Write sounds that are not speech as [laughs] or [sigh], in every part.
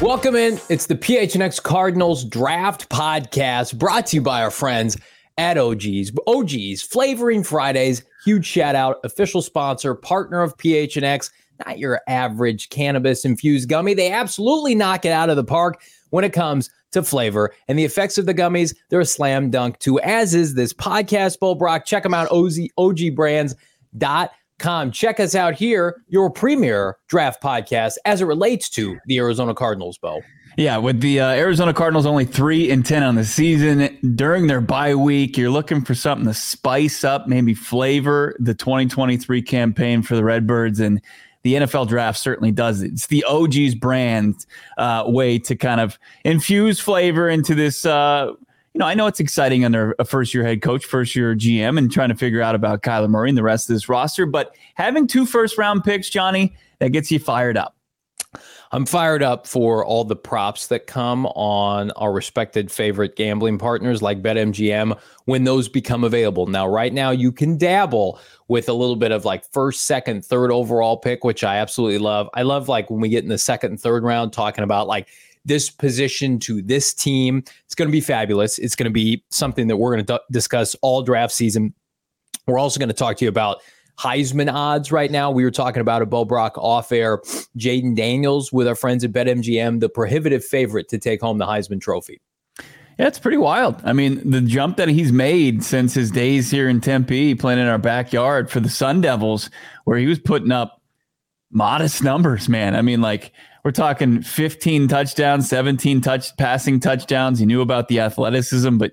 Welcome in. It's the PHNX Cardinals Draft Podcast brought to you by our friends at OG's. OG's Flavoring Fridays. Huge shout out, official sponsor, partner of PHNX. Not your average cannabis infused gummy. They absolutely knock it out of the park when it comes to flavor and the effects of the gummies. They're a slam dunk too, as is this podcast, Bo Brack. Check them out, OG, ogbrands.com Check us out here, your premier draft podcast as it relates to the Arizona Cardinals, Bo. Yeah, with the uh, Arizona Cardinals only three and ten on the season during their bye week, you're looking for something to spice up, maybe flavor the 2023 campaign for the Redbirds, and the NFL draft certainly does it. It's the OG's brand uh, way to kind of infuse flavor into this. Uh, you know, I know it's exciting under a first year head coach, first year GM, and trying to figure out about Kyler Murray and the rest of this roster. But having two first round picks, Johnny, that gets you fired up. I'm fired up for all the props that come on our respected favorite gambling partners like BetMGM when those become available. Now, right now, you can dabble with a little bit of like first, second, third overall pick, which I absolutely love. I love like when we get in the second and third round talking about like this position to this team. It's going to be fabulous. It's going to be something that we're going to d- discuss all draft season. We're also going to talk to you about Heisman odds right now. We were talking about a Bo Brack off air. Jayden Daniels with our friends at BetMGM, the prohibitive favorite to take home the Heisman Trophy. Yeah, it's pretty wild. I mean, the jump that he's made since his days here in Tempe, playing in our backyard for the Sun Devils, where he was putting up modest numbers, man. I mean, like we're talking 15 touchdowns, 17 touch passing touchdowns. You knew about the athleticism, but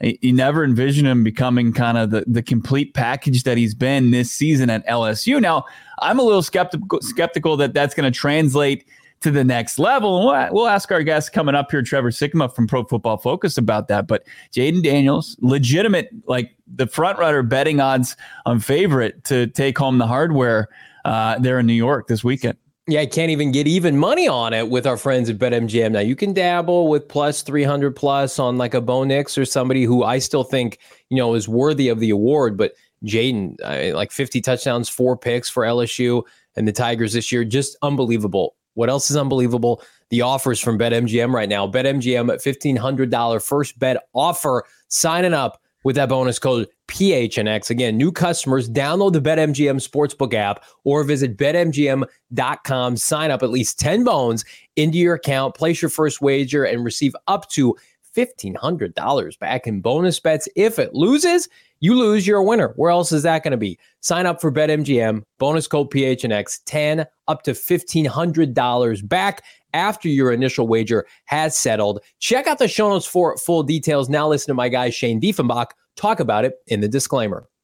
you never envisioned him becoming kind of the, the complete package that he's been this season at LSU. Now, I'm a little skeptical skeptical that that's going to translate to the next level. And we'll, we'll ask our guest coming up here, Trevor Sikkema from Pro Football Focus, about that. But Jayden Daniels, legitimate, like the front runner betting odds on favorite to take home the hardware uh, there in New York this weekend. Yeah, I can't even get even money on it with our friends at BetMGM. Now you can dabble with plus 300 plus on like a Bo Nix or somebody who I still think, you know, is worthy of the award. But Jayden, like 50 touchdowns, four picks for LSU and the Tigers this year, just unbelievable. What else is unbelievable? The offers from BetMGM right now. BetMGM at $1,500 first bet offer. Signing up with that bonus code PHNX. Again, new customers, download the BetMGM Sportsbook app or visit betmgm.com. Sign up at least 10 bones into your account, place your first wager, and receive up to $1,500 back in bonus bets. If it loses, you lose, you're a winner. Where else is that going to be? Sign up for BetMGM, bonus code PHNX, 10 up to $1,500 back after your initial wager has settled. Check out the show notes for full details. Now listen to my guy Shane Diefenbach talk about it in the disclaimer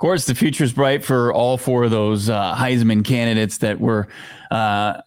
course, the future's bright for all four of those uh, Heisman candidates that were uh,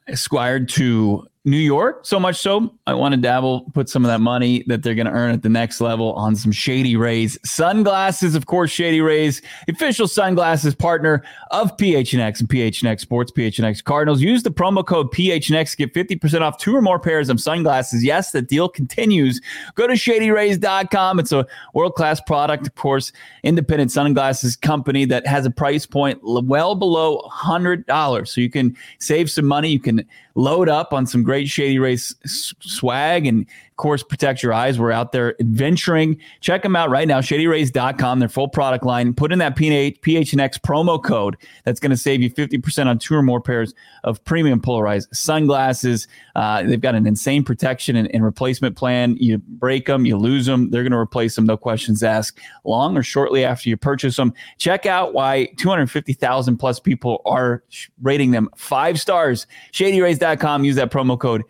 to New York, so much so, I want to dabble, put some of that money that they're going to earn at the next level on some Shady Rays sunglasses. Of course, Shady Rays, official sunglasses partner of PHNX and PHNX Sports, PHNX Cardinals. Use the promo code PHNX, get 50% off two or more pairs of sunglasses. Yes, the deal continues. Go to shadyrays.com. It's a world class product, of course, independent sunglasses company that has a price point well below $100. So you can save some money. You can load up on some great Shady Rays swag and Of course, protect your eyes. We're out there adventuring. Check them out right now, shadyrays.com, their full product line. Put in that PH, PHNX promo code that's going to save you 50% on two or more pairs of premium polarized sunglasses. Uh, they've got an insane protection and, and replacement plan. You break them, you lose them, they're going to replace them, no questions asked, long or shortly after you purchase them. Check out why 250,000 plus people are rating them five stars. ShadyRays.com. Use that promo code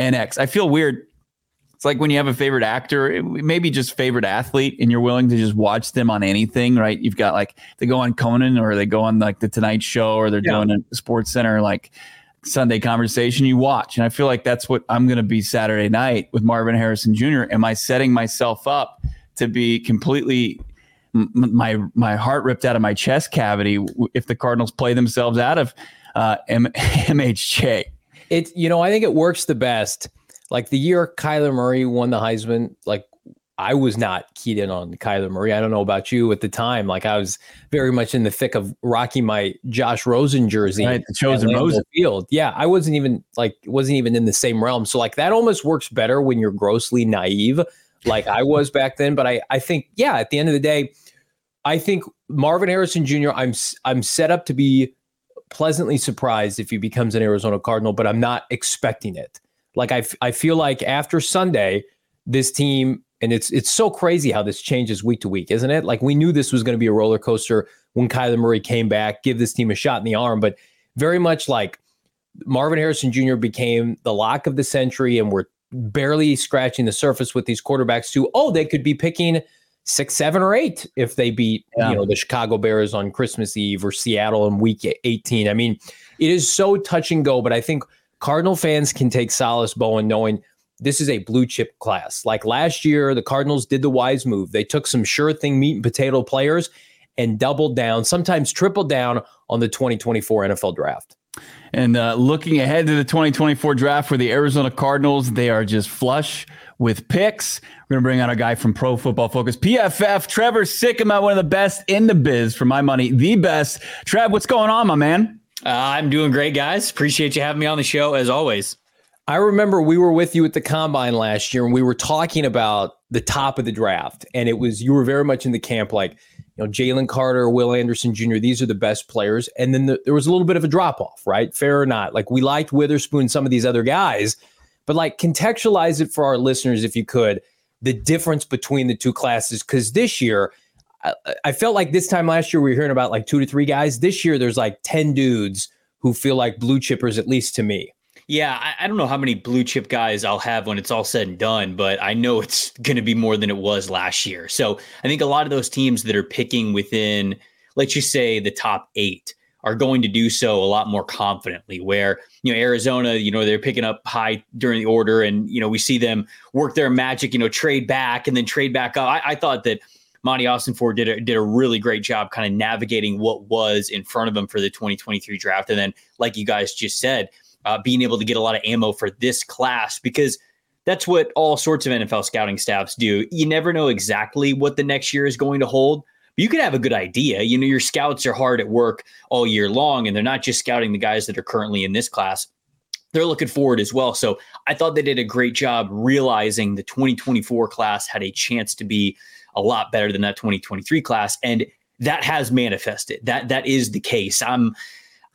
PHNX. I feel weird. It's like when you have a favorite actor, maybe just favorite athlete, and you're willing to just watch them on anything, right? You've got like they go on Conan or they go on like the Tonight Show or they're yeah. doing a Sports Center like Sunday conversation. You watch, and I feel like that's what I'm going to be Saturday night with Marvin Harrison Jr. Am I setting myself up to be completely my my heart ripped out of my chest cavity if the Cardinals play themselves out of uh, M- [laughs] MHJ. It you know I think it works the best. Like the year Kyler Murray won the Heisman, like I was not keyed in on Kyler Murray. I don't know about you at the time. Like I was very much in the thick of rocking my Josh Rosen jersey. Right, the chosen Rosen field. Yeah, I wasn't even like wasn't even in the same realm. So like that almost works better when you're grossly naive, like I was back then. But I I think yeah, at the end of the day, I think Marvin Harrison Jr. I'm I'm set up to be pleasantly surprised if he becomes an Arizona Cardinal, but I'm not expecting it. Like I, I feel like after Sunday, this team, and it's it's so crazy how this changes week to week, isn't it? Like we knew this was going to be a roller coaster when Kyler Murray came back, give this team a shot in the arm, but very much like Marvin Harrison Jr. became the lock of the century, and we're barely scratching the surface with these quarterbacks. To oh, they could be picking six, seven, or eight if they beat yeah. you know the Chicago Bears on Christmas Eve or Seattle in Week 18. I mean, it is so touch and go, but I think Cardinal fans can take solace, Bowen, knowing this is a blue chip class. Like last year, the Cardinals did the wise move. They took some sure thing meat and potato players and doubled down, sometimes tripled down on the 2024 NFL draft. And uh, looking ahead to the 2024 draft for the Arizona Cardinals, they are just flush with picks. We're going to bring on a guy from Pro Football Focus, PFF, Trevor Sikkema, one of the best in the biz for my money, the best. Trev, what's going on, my man? Uh, I'm doing great, guys. Appreciate you having me on the show as always. I remember we were with you at the combine last year and we were talking about the top of the draft. And it was, you were very much in the camp like, you know, Jalen Carter, Will Anderson Jr., these are the best players. And then the, there was a little bit of a drop off, right? Fair or not. Like we liked Witherspoon, some of these other guys, but like contextualize it for our listeners if you could, the difference between the two classes. Cause this year, I, I felt like this time last year we were hearing about like two to three guys. This year there's like 10 dudes who feel like blue chippers, at least to me. Yeah, I, I, don't know how many blue chip guys I'll have when it's all said and done, but I know it's [laughs] going to be more than it was last year. So I think a lot of those teams that are picking within, let's just say, the top eight are going to do so a lot more confidently. Where, you know, Arizona, you know, they're picking up high during the order and, you know, we see them work their magic, you know, trade back and then trade back up. I, I thought that. Monti Ossenfort did a, did a really great job kind of navigating what was in front of him for the 2023 draft. And then, like you guys just said, uh, being able to get a lot of ammo for this class because that's what all sorts of NFL scouting staffs do. You never know exactly what the next year is going to hold. But you can have a good idea. You know, your scouts are hard at work all year long, and they're not just scouting the guys that are currently in this class. They're looking forward as well. So I thought they did a great job realizing the 2024 class had a chance to be a lot better than that 2023 class. And that has manifested. That that is the case. I'm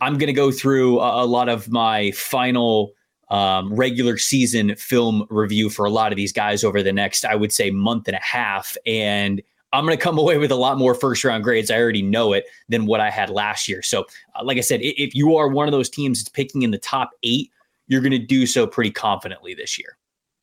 I'm going to go through a, a, lot of my final um, regular season film review for a lot of these guys over the next, I would say, month and a half. And I'm going to come away with a lot more first round grades. I already know it than what I had last year. So, uh, like I said, if you are one of those teams that's picking in the top eight, you're going to do so pretty confidently this year.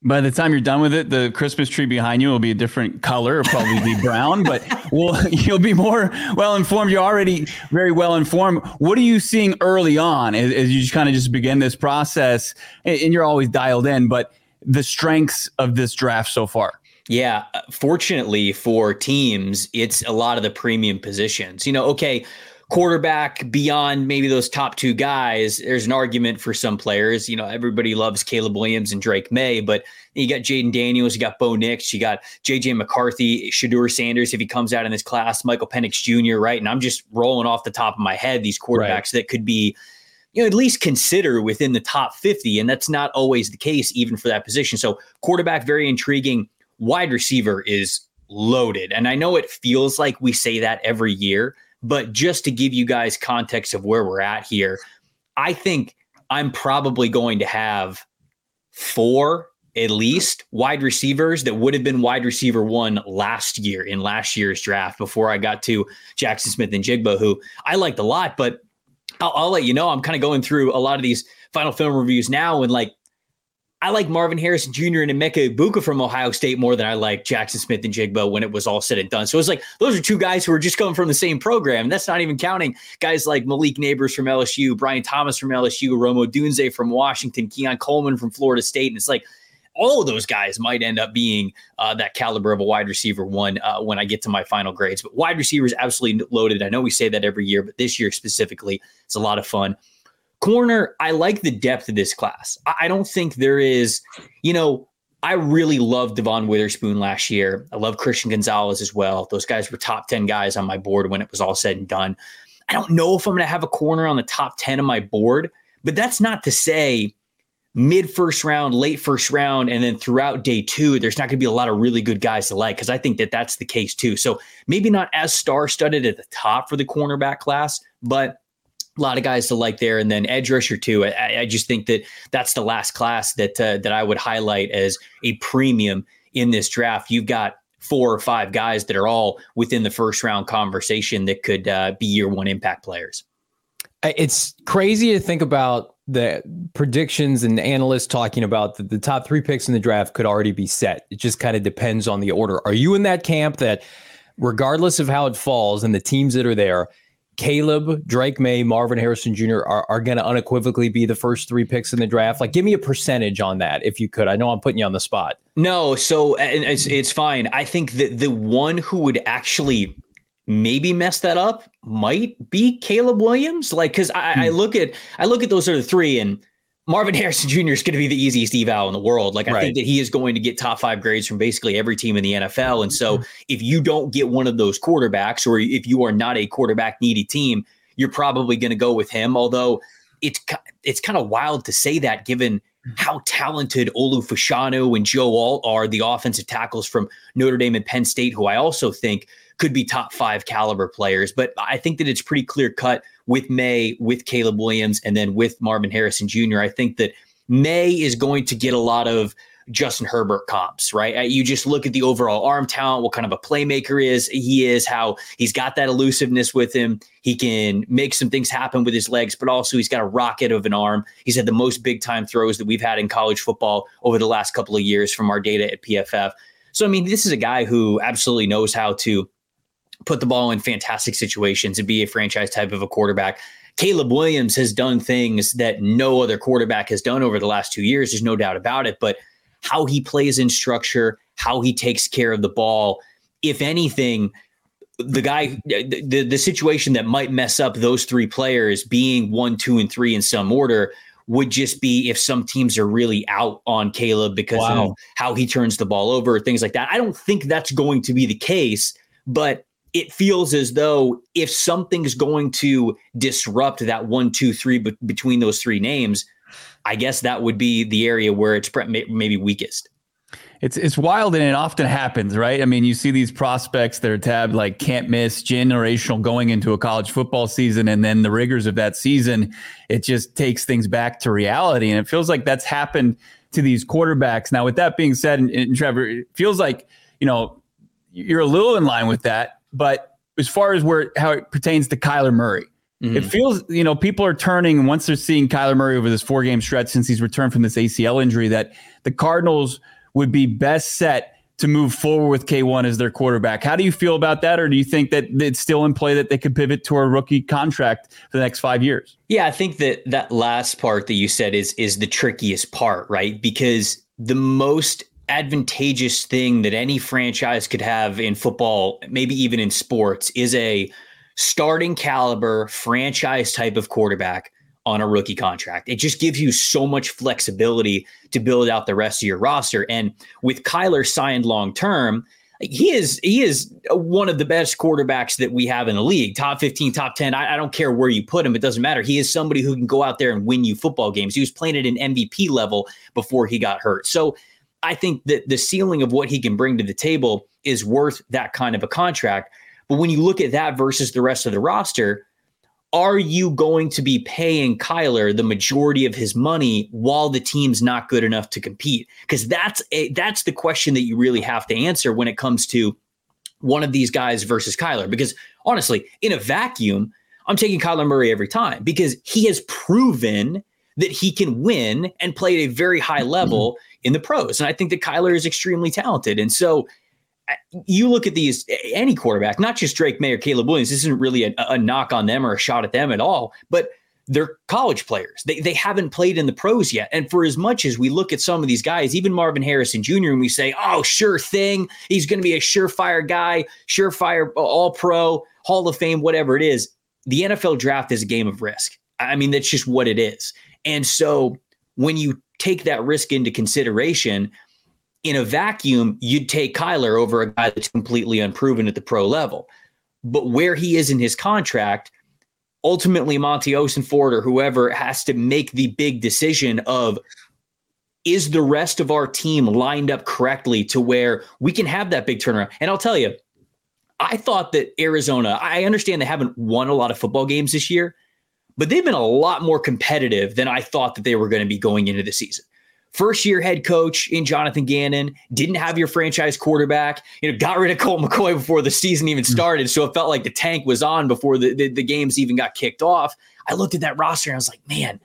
By the time you're done with it, the Christmas tree behind you will be a different color, probably be brown, but we'll, [laughs] you'll be more well informed. You're already very well informed. What are you seeing early on as, as you kind of just begin this process? And you're always dialed in, but the strengths of this draft so far? Yeah, uh, fortunately for teams, it's a lot of the premium positions. You know, okay, quarterback beyond maybe those top two guys, there's an argument for some players. You know, everybody loves Caleb Williams and Drake Maye, but you got Jayden Daniels, you got Bo Nix, you got JJ McCarthy, Shedeur Sanders if he comes out in this class, Michael Penix Jr., right? And I'm just rolling off the top of my head these quarterbacks right. that could be you know, at least consider within the top 50. And that's not always the case, even for that position. So, quarterback, very intriguing. Wide receiver is loaded. And I know it feels like we say that every year, but just to give you guys context of where we're at here, I think I'm probably going to have four at least wide receivers that would have been wide receiver one last year in last year's draft before I got to Jackson Smith-Njigba, who I liked a lot, but I'll, I'll let you know. I'm kind of going through a lot of these final film reviews now, and like I like Marvin Harrison Jr. and Emeka Egbuka from Ohio State more than I like Jackson Smith-Njigba when it was all said and done. So it's like those are two guys who are just coming from the same program. That's not even counting guys like Malik Nabers from LSU, Brian Thomas from LSU, Rome Odunze from Washington, Keon Coleman from Florida State. And it's like all of those guys might end up being uh, that caliber of a wide receiver one uh, when I get to my final grades. But wide receivers absolutely loaded. I know we say that every year, but this year specifically, it's a lot of fun. Corner, I like the depth of this class. I, don't think there is, you know, I really loved Devon Witherspoon last year. I love Christian Gonzalez as well. Those guys were top 10 guys on my board when it was all said and done. I don't know if I'm going to have a corner on the top 10 of my board, but that's not to say mid first round, late first round, and then throughout day two, there's not going to be a lot of really good guys to like because I think that that's the case too. So maybe not as star studded at the top for the cornerback class, but a lot of guys to like there, and then edge rusher too. I, I just think that that's the last class that uh, that I would highlight as a premium in this draft. You've got four or five guys that are all within the first round conversation that could uh, be year one impact players. It's crazy to think about the predictions and analysts talking about the, the top three picks in the draft could already be set. It just kind of depends on the order. Are you in that camp that, regardless of how it falls and the teams that are there, Caleb, Drake Maye, Marvin Harrison Jr. are, are going to unequivocally be the first three picks in the draft? Like, give me a percentage on that if you could. I know I'm putting you on the spot. No, so it's it's fine. I think that the one who would actually maybe mess that up might be Caleb Williams. Like, because I, hmm. I, look at I look at those other three, and Marvin Harrison Jr. is going to be the easiest eval in the world. Like, I right. think that he is going to get top five grades from basically every team in the NFL. And so, hmm. if you don't get one of those quarterbacks, or if you are not a quarterback needy team, you're probably going to go with him. Although it's it's kind of wild to say that given hmm. how talented Olu Fashanu and Joe Alt are, the offensive tackles from Notre Dame and Penn State, who I also think could be top five caliber players. But I think that it's pretty clear cut with Maye, with Caleb Williams, and then with Marvin Harrison Jr. I think that Maye is going to get a lot of Justin Herbert comps, right? Uh, you just look at the overall arm talent, what kind of a playmaker is he is, how he's got that elusiveness with him. He can make some things happen with his legs, but also he's got a rocket of an arm. He's had the most big time throws that we've had in college football over the last couple of years from our data at PFF. So I mean, this is a guy who absolutely knows how to put the ball in fantastic situations and be a franchise type of a quarterback. Caleb Williams has done things that no other quarterback has done over the last two years. There's no doubt about it. But how he plays in structure, how he takes care of the ball, if anything, the guy, the, the situation that might mess up those three players being one, two, and three in some order would just be if some teams are really out on Caleb because wow. of how he turns the ball over, things like that. I don't think that's going to be the case, but it feels as though if something's going to disrupt that one, two, three be- between those three names, I guess that would be the area where it's maybe weakest. It's it's wild and it often happens, right? I mean, you see these prospects that are tabbed like can't miss, generational going into a college football season, and then the rigors of that season, it just takes things back to reality. And it feels like that's happened to these quarterbacks. Now, with that being said, and, and Trevor, it feels like, you know, you're a little in line with that but as far as where how it pertains to Kyler Murray, mm-hmm. it feels you know people are turning once they're seeing Kyler Murray over this four game stretch since he's returned from this ACL injury that the Cardinals would be best set to move forward with K1 as their quarterback. How do you feel about that? Or do you think that it's still in play that they could pivot to a rookie contract for the next five years? Yeah, I think that that last part that you said is is the trickiest part, right? Because the most advantageous thing that any franchise could have in football, maybe even in sports, is a starting caliber franchise type of quarterback on a rookie contract. It just gives you so much flexibility to build out the rest of your roster. And with Kyler signed long term, he is he is one of the best quarterbacks that we have in the league. Top 15, top 10. I, I, don't care where you put him. It doesn't matter. He is somebody who can go out there and win you football games. He was playing at an MVP level before he got hurt. So I think that the ceiling of what he can bring to the table is worth that kind of a contract. But when you look at that versus the rest of the roster, are you going to be paying Kyler the majority of his money while the team's not good enough to compete? Because that's a, that's the question that you really have to answer when it comes to one of these guys versus Kyler. Because honestly, in a vacuum, I'm taking Kyler Murray every time because he has proven that he can win and play at a very high mm-hmm. level in the pros. And I think that Kyler is extremely talented. And so you look at these any quarterback, not just Drake Maye or Caleb Williams. This isn't really a, a, knock on them or a shot at them at all, but they're college players. They they haven't played in the pros yet. And for as much as we look at some of these guys, even Marvin Harrison Jr., and we say, "Oh, sure thing, he's going to be a surefire guy, surefire uh, All Pro, Hall of Fame, whatever it is." The NFL draft is a game of risk. I mean, that's just what it is. And so when you take that risk into consideration, in a vacuum, you'd take Kyler over a guy that's completely unproven at the pro level. But where he is in his contract, ultimately Monti Ossenfort or whoever has to make the big decision of is the rest of our team lined up correctly to where we can have that big turnaround? And I'll tell you, I thought that Arizona, I understand they haven't won a lot of football games this year, but they've been a lot more competitive than I thought that they were going to be going into the season first year head coach in Jonathan Gannon, didn't have your franchise quarterback, you know, got rid of Colt McCoy before the season even hmm. started. So it felt like the tank was on before the, the, the games even got kicked off. I looked at that roster and I was like, man,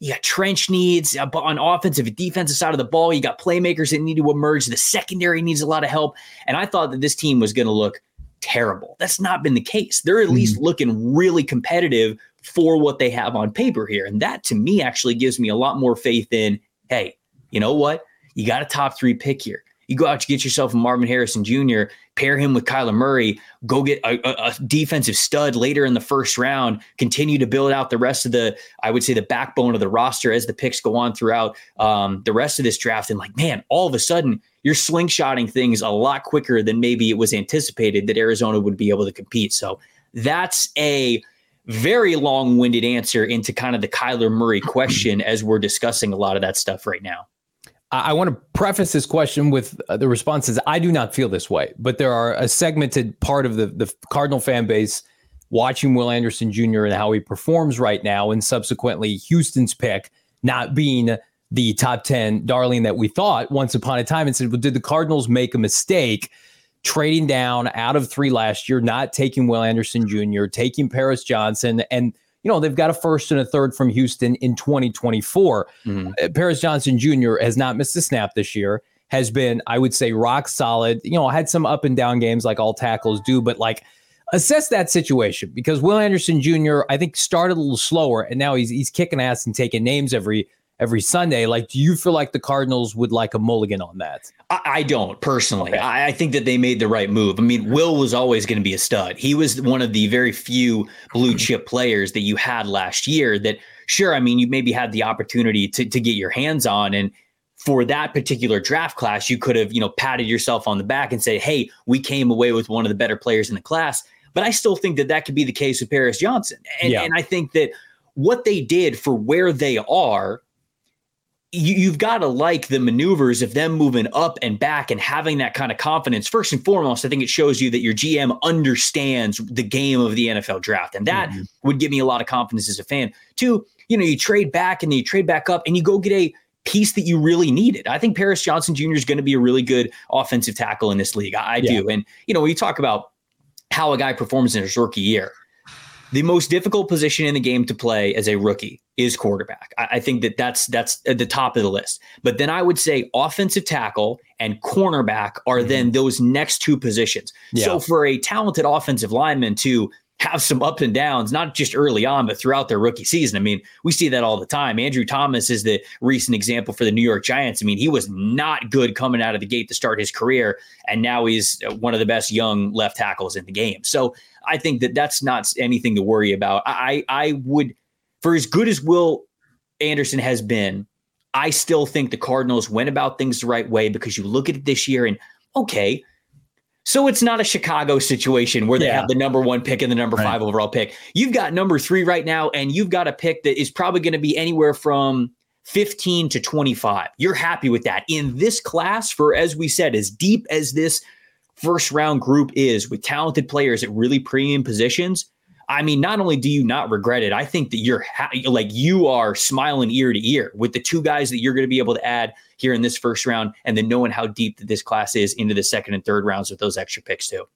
you got trench needs uh, on offensive and defensive side of the ball. You got playmakers that need to emerge. The secondary needs a lot of help. And I thought that this team was going to look terrible. That's not been the case. They're at mm-hmm. least looking really competitive for what they have on paper here. And that to me actually gives me a lot more faith in, hey, you know what? You got a top three pick here. You go out to get yourself a Marvin Harrison Jr., pair him with Kyler Murray, go get a, a, a, defensive stud later in the first round, continue to build out the rest of the, I would say, the backbone of the roster as the picks go on throughout um, the rest of this draft. And like, man, all of a sudden, you're slingshotting things a lot quicker than maybe it was anticipated that Arizona would be able to compete. So that's a very long winded answer into kind of the Kyler Murray [clears throat] question as we're discussing a lot of that stuff right now. I want to preface this question with uh, the responses. I do not feel this way, but there are a segmented part of the, the Cardinal fan base watching Will Anderson Jr. and how he performs right now, and subsequently Houston's pick not being the top 10 darling that we thought once upon a time and said, well, did the Cardinals make a mistake trading down out of three last year, not taking Will Anderson Jr., taking Paris Johnson, and – you know, they've got a first and a third from Houston in 2024. Mm-hmm. Uh, Paris Johnson Jr. has not missed a snap this year, has been, I would say, rock solid. You know, had some up and down games like all tackles do, but like assess that situation because Will Anderson Jr. I think started a little slower and now he's he's kicking ass and taking names every every Sunday. Like, do you feel like the Cardinals would like a mulligan on that? I, I don't personally. Okay. I, I, think that they made the right move. I mean, Will was always going to be a stud. He was one of the very few blue chip players that you had last year that, sure, I mean, you maybe had the opportunity to, to get your hands on. And for that particular draft class, you could have, you know, patted yourself on the back and say, hey, we came away with one of the better players in the class. But I still think that that could be the case with Paris Johnson. And, yeah. and I think that what they did for where they are you, have got to like the maneuvers of them moving up and back and having that kind of confidence. First and foremost, I think it shows you that your GM understands the game of the NFL draft. And that mm-hmm. would give me a lot of confidence as a fan. Two, you know, you trade back and then you trade back up and you go get a piece that you really needed. I think Paris Johnson Jr. is going to be a really good offensive tackle in this league. I, I yeah. do. And, you know, when you talk about how a guy performs in his rookie year, the most difficult position in the game to play as a rookie is quarterback. I, I, think that that's that's at the top of the list. But then I would say offensive tackle and cornerback are mm-hmm. then those next two positions. Yeah. So for a talented offensive lineman to have some ups and downs, not just early on, but throughout their rookie season. I mean, we see that all the time. Andrew Thomas is the recent example for the New York Giants. I mean, he was not good coming out of the gate to start his career, and now he's uh, one of the best young left tackles in the game. So I think that that's not anything to worry about. I I would, for as good as Will Anderson has been, I still think the Cardinals went about things the right way because you look at it this year and okay, So it's not a Chicago situation where they yeah. have the number one pick and the number right. five overall pick. You've got number three right now, and you've got a pick that is probably going to be anywhere from 15 to 25. You're happy with that. In this class, for as we said, as deep as this first round group is with talented players at really premium positions, I mean, not only do you not regret it, I think that you're ha- like you are smiling ear to ear with the two guys that you're going to be able to add here in this first round, and then knowing how deep this class is into the second and third rounds with those extra picks too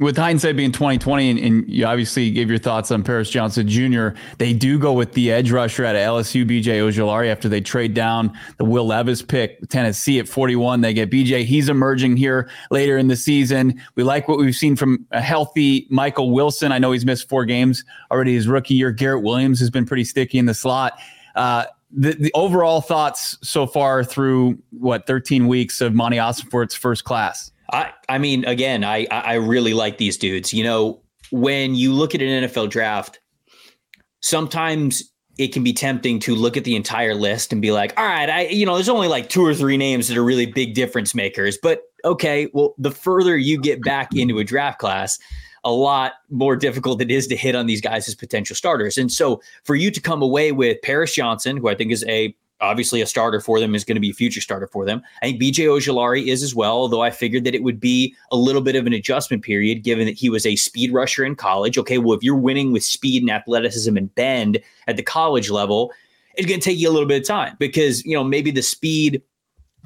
with hindsight being 2020 and, and, you obviously gave your thoughts on Paris Johnson Jr. They do go with the edge rusher at LSU, BJ Ojulari, after they trade down the Will Levis pick, Tennessee at 41. They get BJ. He's emerging here later in the season. We like what we've seen from a healthy Michael Wilson. I know he's missed four games already his rookie year. Garrett Williams has been pretty sticky in the slot. Uh, the, the overall thoughts so far through what 13 weeks of Monti Ossenfort's first class? I I mean, again, I I really like these dudes. You know, when you look at an NFL draft, sometimes it can be tempting to look at the entire list and be like, all right, I you know, there's only like two or three names that are really big difference makers. But okay, well, the further you get back into a draft class, a lot more difficult it is to hit on these guys as potential starters. And so for you to come away with Paris Johnson, who I think is a obviously a starter for them is going to be a future starter for them. I think BJ Ojulari is as well, although I figured that it would be a little bit of an adjustment period given that he was a speed rusher in college. Okay, well, if you're winning with speed and athleticism and bend at the college level, it's going to take you a little bit of time because, you know, maybe the speed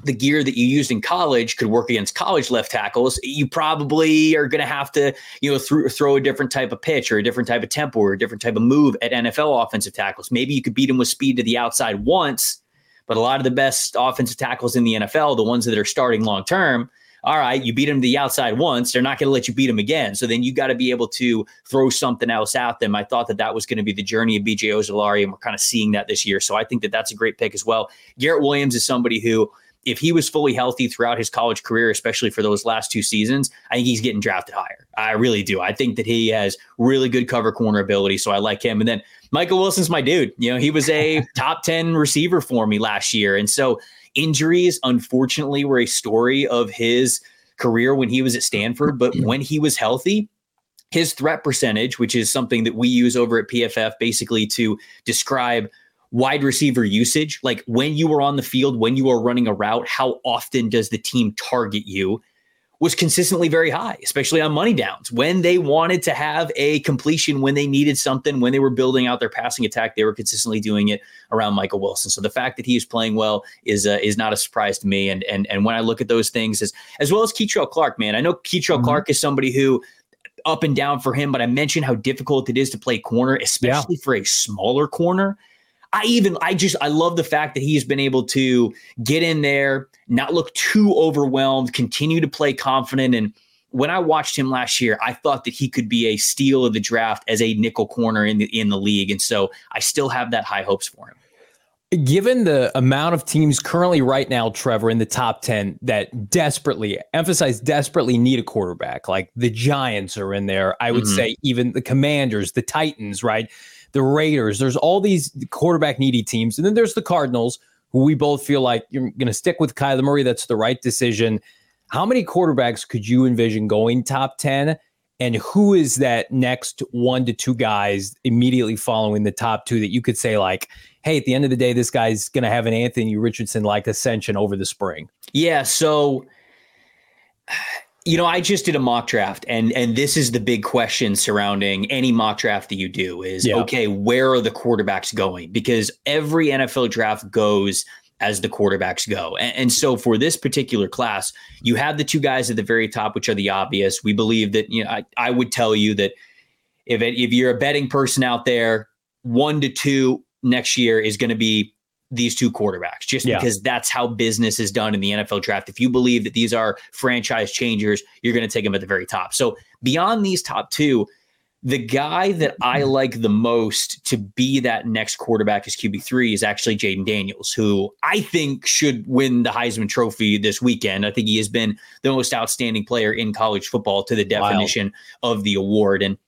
the gear that you used in college could work against college left tackles, you probably are going to have to, you know, th- throw a different type of pitch or a different type of tempo or a different type of move at NFL offensive tackles. Maybe you could beat them with speed to the outside once, but a lot of the best offensive tackles in the NFL, the ones that are starting long term, all right, you beat them to the outside once, they're not going to let you beat them again. So then you got to be able to throw something else at them. I thought that that was going to be the journey of BJ Ojulari, and we're kind of seeing that this year. So I think that that's a great pick as well. Garrett Williams is somebody who if he was fully healthy throughout his college career, especially for those last two seasons, I think he's getting drafted higher. I really do. I think that he has really good cover corner ability. So I like him. And then Michael Wilson's my dude. You know, he was a [laughs] top 10 receiver for me last year. And so injuries, unfortunately, were a story of his career when he was at Stanford. But [clears throat] when he was healthy, his threat percentage, which is something that we use over at PFF basically to describe wide receiver usage, like when you were on the field, when you are running a route, how often does the team target you? Was consistently very high, especially on money downs. When they wanted to have a completion, when they needed something, when they were building out their passing attack, they were consistently doing it around Michael Wilson. So the fact that he is playing well is uh, is not a surprise to me. And and and when I look at those things, as as well as Kei'Trel Clark, man, I know Kei'Trel mm-hmm. Clark is somebody who up and down for him, but I mentioned how difficult it is to play corner, especially yeah. for a smaller corner. I even I just I love the fact that he's been able to get in there, not look too overwhelmed, continue to play confident and when I watched him last year, I thought that he could be a steal of the draft as a nickel corner in the in the league, and so I still have that high hopes for him. Given the amount of teams currently right now, Trevor, in the top 10 that desperately, emphasize desperately need a quarterback, like the Giants are in there. I would mm-hmm. say even the Commanders, the Titans, right? The Raiders. There's all these quarterback needy teams. And then there's the Cardinals, who we both feel like you're going to stick with Kyler Murray. That's the right decision. How many quarterbacks could you envision going top 10? And who is that next one to two guys immediately following the top two that you could say, like, hey, at the end of the day, this guy's going to have an Anthony Richardson like ascension over the spring? Yeah. So you know, I just did a mock draft, and and this is the big question surrounding any mock draft that you do is yeah. okay, where are the quarterbacks going? Because every NFL draft goes as the quarterbacks go, and, and so for this particular class, you have the two guys at the very top, which are the obvious. We believe that you know, I, I would tell you that if it, if you're a betting person out there, one to two next year is going to be these two quarterbacks just yeah. because that's how business is done in the NFL draft. If you believe that these are franchise changers, you're going to take them at the very top. So beyond these top two, the guy that I mm-hmm. like the most to be that next quarterback as QB3 is actually Jayden Daniels, who I think should win the Heisman Trophy this weekend. I think he has been the most outstanding player in college football to the definition wow. of the award. And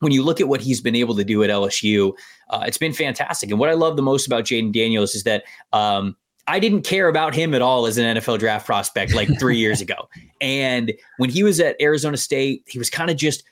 when you look at what he's been able to do at LSU, uh, it's been fantastic. And what I love the most about Jayden Daniels is that um, I didn't care about him at all as an NFL draft prospect like three [laughs] years ago. And when he was at Arizona State, he was kind of just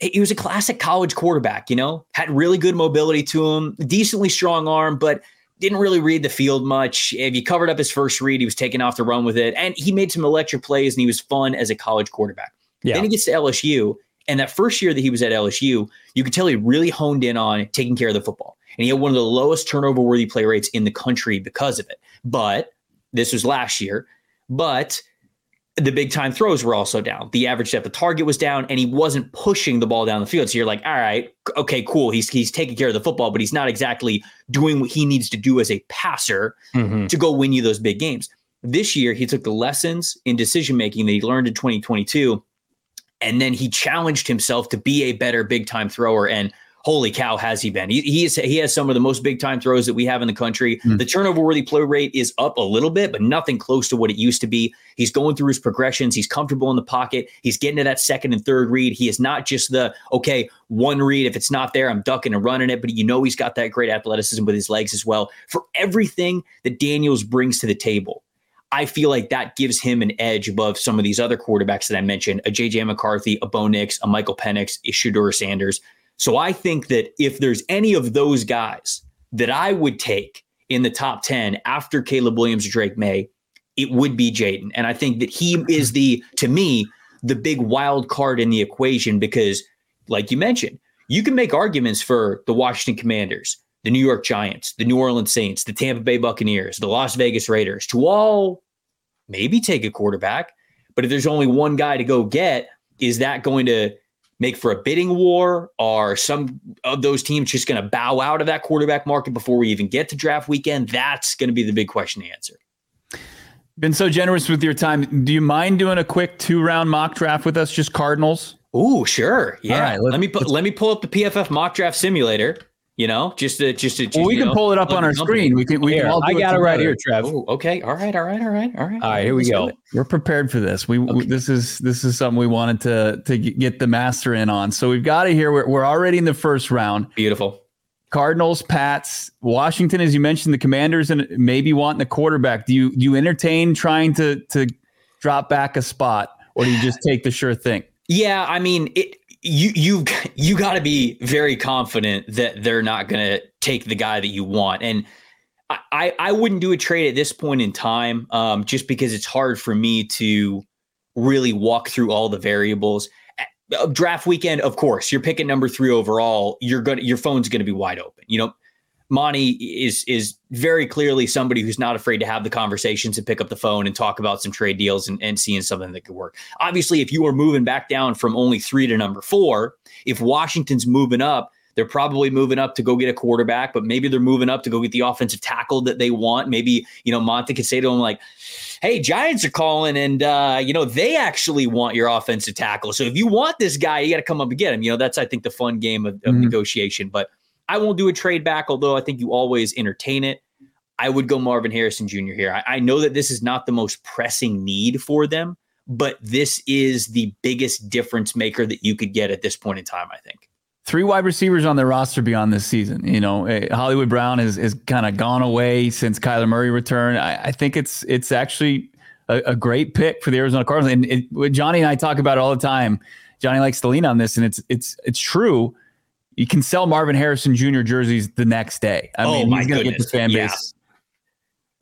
he was a classic college quarterback, you know, had really good mobility to him, decently strong arm, but didn't really read the field much. If you covered up his first read, he was taking off the run with it. And he made some electric plays and he was fun as a college quarterback. Yeah. Then he gets to LSU. And that first year that he was at LSU, you could tell he really honed in on taking care of the football. And he had one of the lowest turnover worthy play rates in the country because of it. But this was last year. But the big time throws were also down. The average depth of target was down, and he wasn't pushing the ball down the field. So you're like, all right, okay, cool. He's he's taking care of the football, but he's not exactly doing what he needs to do as a passer mm-hmm. to go win you those big games. This year, he took the lessons in decision making that he learned in 2022, and then he challenged himself to be a better big time thrower. And holy cow, has he been? He, he, is, he has some of the most big time throws that we have in the country. Mm. The turnover worthy play rate is up a little bit, but nothing close to what it used to be. He's going through his progressions. He's comfortable in the pocket. He's getting to that second and third read. He is not just the, okay, one read. If it's not there, I'm ducking and running it. But you know, he's got that great athleticism with his legs as well. For everything that Daniels brings to the table, I feel like that gives him an edge above some of these other quarterbacks that I mentioned a JJ McCarthy, a Bo Nix, a Michael Penix, a Shedeur Sanders. So I think that if there's any of those guys that I would take in the top 10 after Caleb Williams or Drake Maye, it would be Jayden. And I think that he is the, to me, the big wild card in the equation because, like you mentioned, you can make arguments for the Washington Commanders, the New York Giants, the New Orleans Saints, the Tampa Bay Buccaneers, the Las Vegas Raiders to all maybe take a quarterback. But if there's only one guy to go get, is that going to make for a bidding war? Are some of those teams just going to bow out of that quarterback market before we even get to draft weekend? That's going to be the big question to answer. Been so generous with your time. Do you mind doing a quick two round mock draft with us? Just Cardinals. Ooh, sure. Yeah. let me put, let me pull up the PFF mock draft simulator. You know, just to just to. Just, well, we can know, pull it up on our screen. We can. We here, can I got it, it right here, Trev. Okay. All right. All right. All right. All right. All right. Here we go. We're prepared for this. We, okay. we, this is this is something we wanted to to get the master in on. So we've got it here. We're we're already in the first round. Beautiful. Cardinals, Pats, Washington, as you mentioned, the Commanders, and maybe wanting the quarterback. Do you do you entertain trying to to drop back a spot, or do you just take the sure thing? Yeah, I mean, it, you you you got to be very confident that they're not going to take the guy that you want and I, I wouldn't do a trade at this point in time um, just because it's hard for me to really walk through all the variables. Uh, draft weekend, of course, you're picking number three overall. You're gonna your phone's gonna be wide open. You know, Monti is is very clearly somebody who's not afraid to have the conversations and pick up the phone and talk about some trade deals and, and seeing something that could work. Obviously, if you are moving back down from only three to number four, if Washington's moving up, they're probably moving up to go get a quarterback, but maybe they're moving up to go get the offensive tackle that they want. Maybe, you know, Monti could say to them, like, hey, Giants are calling and, uh, you know, they actually want your offensive tackle. So if you want this guy, you got to come up and get him. You know, that's, I think, the fun game of, of mm-hmm. negotiation. But I won't do a trade back, although I think you always entertain it. I would go Marvin Harrison Jr. here. I, I know that this is not the most pressing need for them, but this is the biggest difference maker that you could get at this point in time, I think three wide receivers on their roster beyond this season. You know, eh, Hollywood Brown has is kind of gone away since Kyler Murray returned. I, I think it's it's actually a, a, great pick for the Arizona Cardinals. And it, Johnny and I talk about it all the time. Johnny likes to lean on this, and it's it's it's true you can sell Marvin Harrison Jr. jerseys the next day. I oh mean, he's going to get the fan base. Yeah.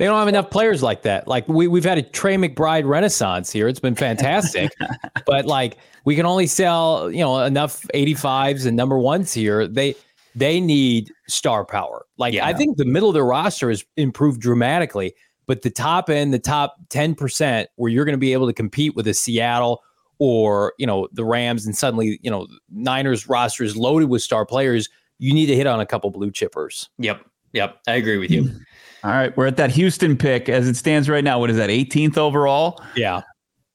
They don't have enough players like that. Like we we've had a Trey McBride renaissance here. It's been fantastic, [laughs] but like we can only sell you know enough 85s and number ones here. They they need star power. Like yeah. I think the middle of the roster has improved dramatically, but the top end, the top 10% where you're going to be able to compete with a Seattle or you know the Rams, and suddenly you know Niners roster is loaded with star players. You need to hit on a couple blue chippers. Yep, yep, I agree with you. [clears throat] All right, we're at that Houston pick as it stands right now. What is that, 18th overall? Yeah,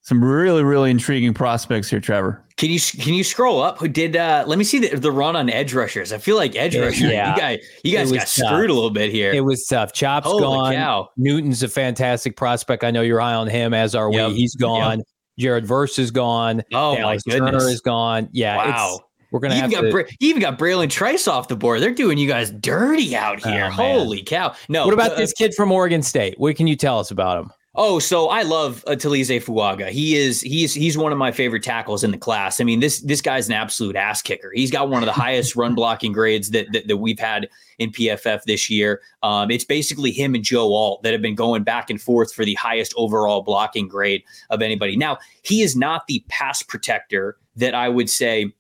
some really really intriguing prospects here, Trevor. Can you can you scroll up? Who did? uh Let me see the, the run on edge rushers. I feel like edge rushers. Yeah, you guys, you guys got tough. screwed a little bit here. It was tough. Chop's Holy gone. Cow. Newton's a fantastic prospect. I know you're high on him, as are yep. we. He's gone. Yep. Jared Verse is gone. Oh Dallas my goodness. Turner is gone. Yeah. Wow. We're gonna you have even got to. Bra- you even got Bralen Trice off the board. They're doing you guys dirty out Oh, here. man. Holy cow! No, what about uh, this kid from Oregon State? What can you tell us about him? Oh, so I love uh, Taliese Fuaga. He is he's he's one of my favorite tackles in the class. I mean, this this guy's an absolute ass kicker. He's got one of the highest [laughs] run blocking grades that, that that we've had in PFF this year. Um, it's basically him and Joe Alt that have been going back and forth for the highest overall blocking grade of anybody. Now, he is not the pass protector that I would say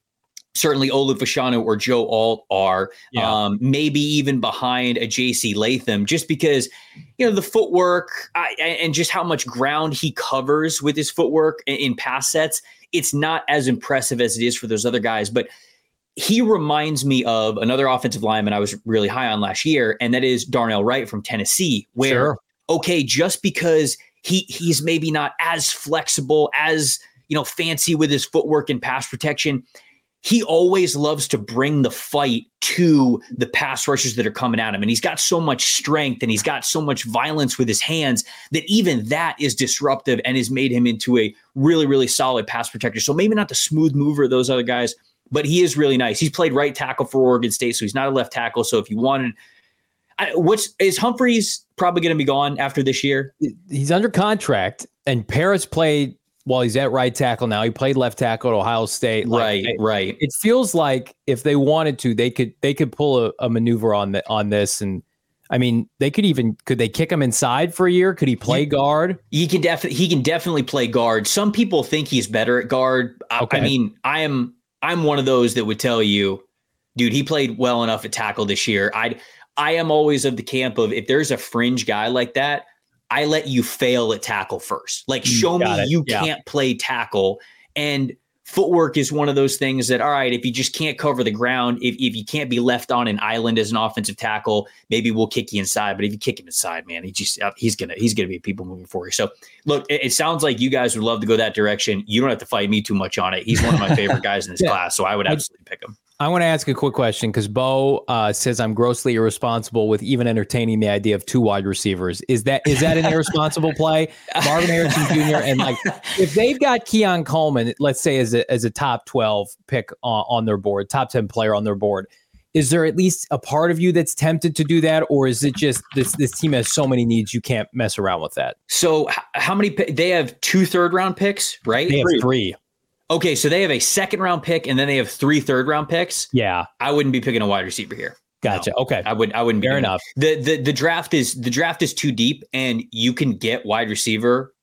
certainly Olu or Joe Alt are, Yeah. um, maybe even behind a JC Latham, just because, you know, the footwork I, and just how much ground he covers with his footwork in, in pass sets. It's not as impressive as it is for those other guys, but he reminds me of another offensive lineman I was really high on last year, and that is Darnell Wright from Tennessee, where Sure. okay, just because he he's maybe not as flexible as you know fancy with his footwork and pass protection, he always loves to bring the fight to the pass rushers that are coming at him. And he's got so much strength and he's got so much violence with his hands that even that is disruptive and has made him into a really, really solid pass protector. So maybe not the smooth mover of those other guys, but he is really nice. He's played right tackle for Oregon State, so he's not a left tackle. So if you wanted, I, what's is Humphries probably going to be gone after this year? He's under contract, and Paris played while he's at right tackle now. He played left tackle at Ohio State. Right, right. It feels like if they wanted to, they could they could pull a, a maneuver on the on this, and I mean, they could even could they kick him inside for a year? Could he play guard? He can definitely he can definitely play guard. Some people think he's better at guard. I, Okay. I mean, I am I'm one of those that would tell you, dude, he played well enough at tackle this year. I I am always of the camp of if there's a fringe guy like that, I let you fail at tackle first. Like show me it. you Yeah. can't play tackle and footwork is one of those things that all right if you just can't cover the ground if, if you can't be left on an island as an offensive tackle maybe we'll kick you inside but if you kick him inside man he just uh, he's gonna he's gonna be people moving for you so look it, it sounds like you guys would love to go that direction you don't have to fight me too much on it he's one of my favorite [laughs] guys in this Yeah. class so i would I- absolutely pick him I want to ask a quick question because Bo uh, says I'm grossly irresponsible with even entertaining the idea of two wide receivers. Is that is that an irresponsible play, [laughs] Marvin Harrison Jr. and like if they've got Keon Coleman, let's say as a as a top twelve pick on, on their board, top ten player on their board, is there at least a part of you that's tempted to do that, or is it just this this team has so many needs you can't mess around with that? so h- how many pi- they have two third round picks right They have three. Okay so they have a second round pick and then they have three third round picks. Yeah, i wouldn't be picking a wide receiver here. Gotcha. Okay, I would I wouldn't be fair doing enough. the the the draft is the draft is too deep and you can get wide receiver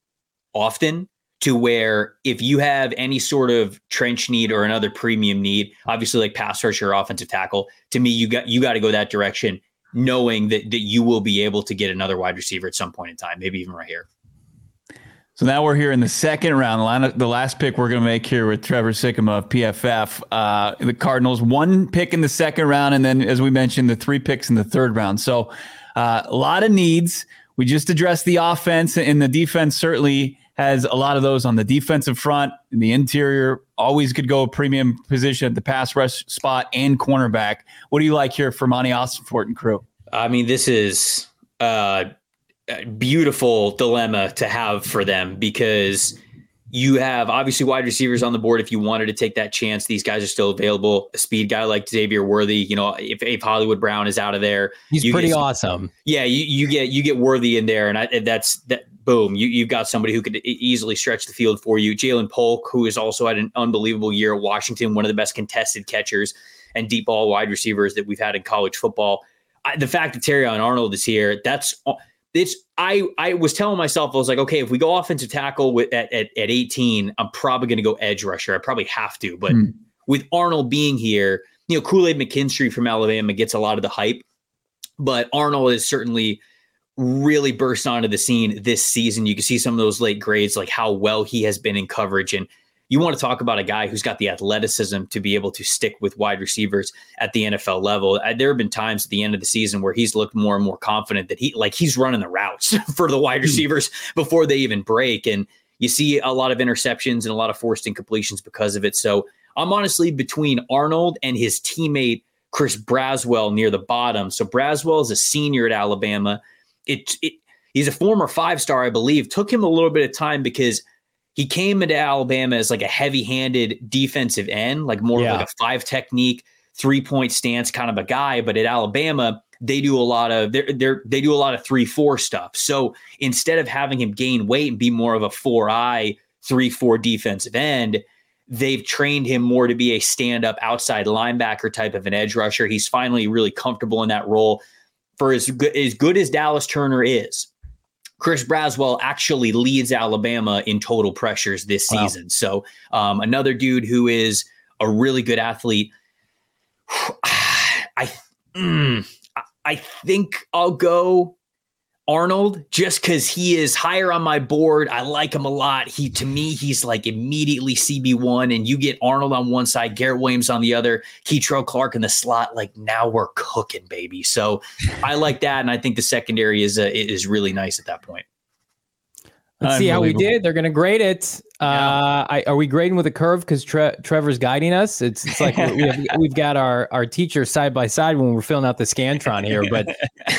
often to where if you have any sort of trench need or another premium need obviously like pass rush or offensive tackle to me you got you got to go that direction knowing that that you will be able to get another wide receiver at some point in time maybe even right here So now we're here in the second round. The last pick we're going to make here with Trevor Sikkema of PFF. Uh, the Cardinals, one pick in the second round, and then, as we mentioned, the three picks in the third round. So uh, a lot of needs. We just addressed the offense, and the defense certainly has a lot of those on the defensive front. In the interior, always could go a premium position at the pass rush spot and cornerback. What do you like here for Monti Ossenfort and crew? I mean, this is uh, beautiful dilemma to have for them because you have obviously wide receivers on the board if you wanted to take that chance. These guys are still available. A speed guy like Xavier Worthy, you know, if, if Hollywood Brown is out of there, He's pretty get- awesome. yeah, you, you get you get Worthy in there, and I, that's that. Boom, you you've got somebody who could easily stretch the field for you. Ja'Lynn Polk, who has also had an unbelievable year at Washington, one of the best contested catchers and deep ball wide receivers that we've had in college football. I, the fact that Terrion Arnold is here, that's it's. I I was telling myself, I was like, okay, if we go offensive tackle with at at, at 18, I'm probably going to go edge rusher. I probably have to, but Hmm. with Arnold being here, you know, Kool Aid McKinstry from Alabama gets a lot of the hype, but Arnold is certainly really burst onto the scene this season. You can see some of those late grades, like how well he has been in coverage. And you want to talk about a guy who's got the athleticism to be able to stick with wide receivers at the NFL level. Uh, There have been times at the end of the season where he's looked more and more confident that he, like, he's running the routes [laughs] for the wide receivers before they even break. And you see a lot of interceptions and a lot of forced incompletions because of it. So I'm honestly between Arnold and his teammate Chris Braswell near the bottom. So Braswell is a senior at Alabama. It, it he's a former five star, I believe. Took him a little bit of time because he came into Alabama as like a heavy-handed defensive end, like more yeah. like a five technique, three-point stance kind of a guy. But at Alabama, they do a lot of they're, they're they do a lot of three four stuff. So instead of having him gain weight and be more of a four eye three four defensive end, they've trained him more to be a stand up outside linebacker type of an edge rusher. He's finally really comfortable in that role. For as good as good as Dallas Turner is, Chris Braswell actually leads Alabama in total pressures this wow. season. So um, another dude who is a really good athlete. [sighs] I mm, I think I'll go Arnold just because he is higher on my board. I like him a lot. He to me, he's like immediately CB1, and you get Arnold on one side, Garrett Williams on the other, Kei'Trel Clark in the slot. Like now we're cooking, baby. So I like that, and I think the secondary is uh, is really nice at that point. Let's see how we did. They're going to grade it. Uh, I, are we grading with a curve because Tre- Trevor's guiding us? It's, it's like we have, [laughs] we've got our our teacher side by side when we're filling out the scantron here. But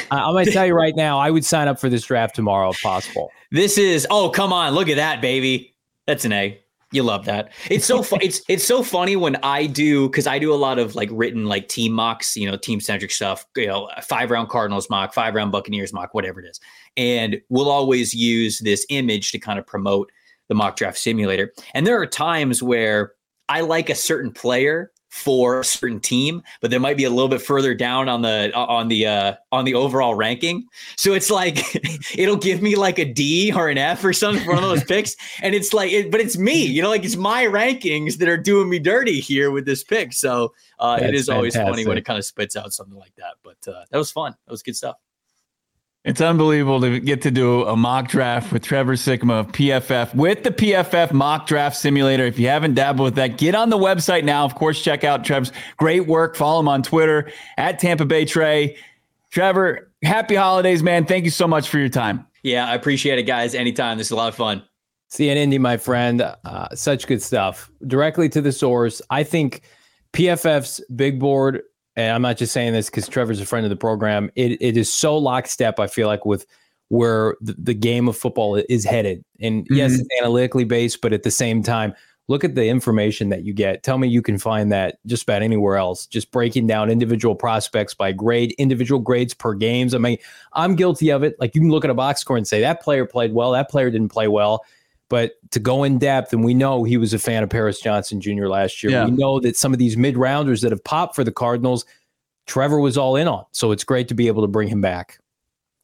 I'm going to tell you right now, I would sign up for this draft tomorrow if possible. This is oh come on, look at that baby. That's an A. You love that. It's so fu- it's it's so funny when I do because I do a lot of like written like team mocks, you know, team centric stuff. You know, five round Cardinals mock, five round Buccaneers mock, whatever it is, and we'll always use this image to kind of promote the mock draft simulator. And there are times where I like a certain player for a certain team, but they might be a little bit further down on the on the uh, on the overall ranking. So it's like [laughs] it'll give me like a D or an F or something for one of those picks, and it's like, it, but it's me, you know, like it's my rankings that are doing me dirty here with this pick. So uh, it is always funny when it kind of spits out something like that. But uh, that was fun. That was good stuff. It's unbelievable to get to do a mock draft with Trevor Sikkema of PFF with the PFF mock draft simulator. If you haven't dabbled with that, get on the website now. Of course, check out Trevor's great work. Follow him on Twitter at Tampa Bay Trey. Trevor, happy holidays, man. Thank you so much for your time. Yeah, I appreciate it, guys. Anytime. This is a lot of fun. See you in Indy, my friend. Uh, such good stuff. Directly to the source. I think PFF's big board and I'm not just saying this because Trevor's a friend of the program. It it is so lockstep. I feel like with where the, the game of football is headed. And mm-hmm. yes, it's analytically based, but at the same time, look at the information that you get. Tell me you can find that just about anywhere else. Just breaking down individual prospects by grade, individual grades per games. I mean, I'm guilty of it. Like you can look at a box score and say that player played well, that player didn't play well. But to go in depth, and we know he was a fan of Paris Johnson Jr. last year. Yeah. We know that some of these mid rounders that have popped for the Cardinals, Trevor was all in on. So it's great to be able to bring him back.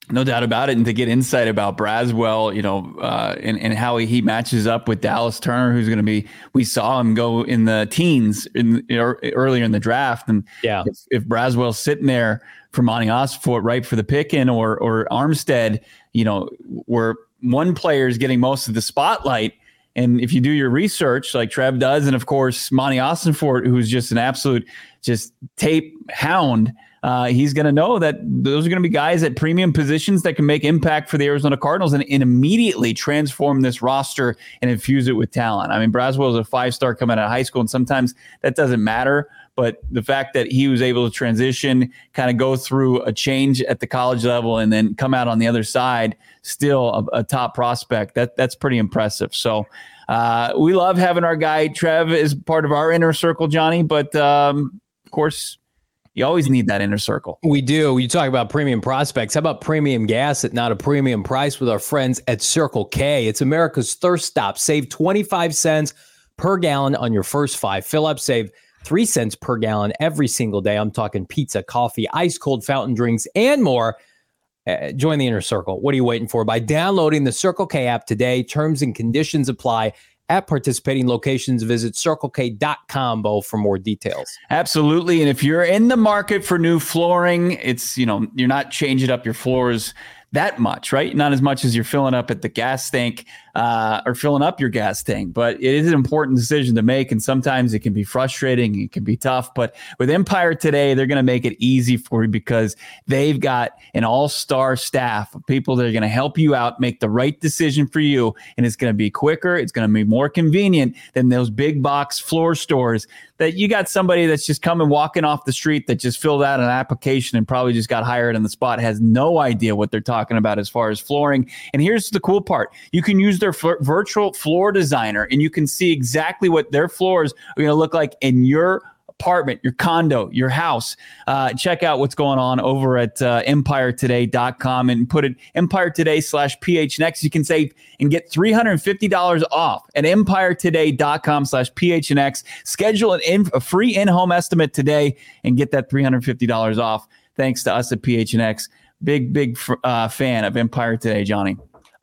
No doubt about it. And to get insight about Braswell, you know, uh, and, and how he matches up with Dallas Turner, who's going to be, we saw him go in the teens in you know, earlier in the draft. And yeah, if, if Braswell's sitting there for Monti Ossenfort right for the picking or, or Armstead, you know, where one player is getting most of the spotlight. And if you do your research, like Trev does, and of course Monti Ossenfort, who's just an absolute just tape hound, uh, he's going to know that those are going to be guys at premium positions that can make impact for the Arizona Cardinals and, and, immediately transform this roster and infuse it with talent. I mean, Braswell is a five star coming out of high school, and sometimes that doesn't matter. But the fact that he was able to transition, kind of go through a change at the college level, and then come out on the other side, still a, a top prospect, that that's pretty impressive. So uh, we love having our guy Trev as part of our inner circle, Johnny. But um, of course, you always need that inner circle. We do. You talk about premium prospects. How about premium gas at not a premium price with our friends at Circle K? It's America's thirst stop. Save 25 cents per gallon on your first five fill up. Save three cents per gallon every single day. I'm talking pizza, coffee, ice cold fountain drinks, and more. Uh, join the inner circle. What are you waiting for? By downloading the Circle K app today, terms and conditions apply at participating locations. Visit circlek.com, for more details. Absolutely. And if you're in the market for new flooring, it's, you know, you're not changing up your floors that much, right? Not as much as you're filling up at the gas tank uh, or filling up your gas tank, but it is an important decision to make. And sometimes it can be frustrating, it can be tough. But with Empire today, they're going to make it easy for you because they've got an all star staff of people that are going to help you out, make the right decision for you. And it's going to be quicker, it's going to be more convenient than those big box floor stores that you got somebody that's just coming walking off the street that just filled out an application and probably just got hired on the spot has no idea what they're talking about as far as flooring. And here's the cool part you can use their their f- virtual floor designer and you can see exactly what their floors are going to look like in your apartment, your condo, your house. Uh, check out what's going on over at uh, empiretoday.com and put it Empire Today slash PHNX. You can save and get $350 off at empiretoday.com slash PHNX. Schedule an in, a free in home estimate today and get that $350 off. Thanks to us at PHNX. Big, big uh, fan of Empire Today, Johnny.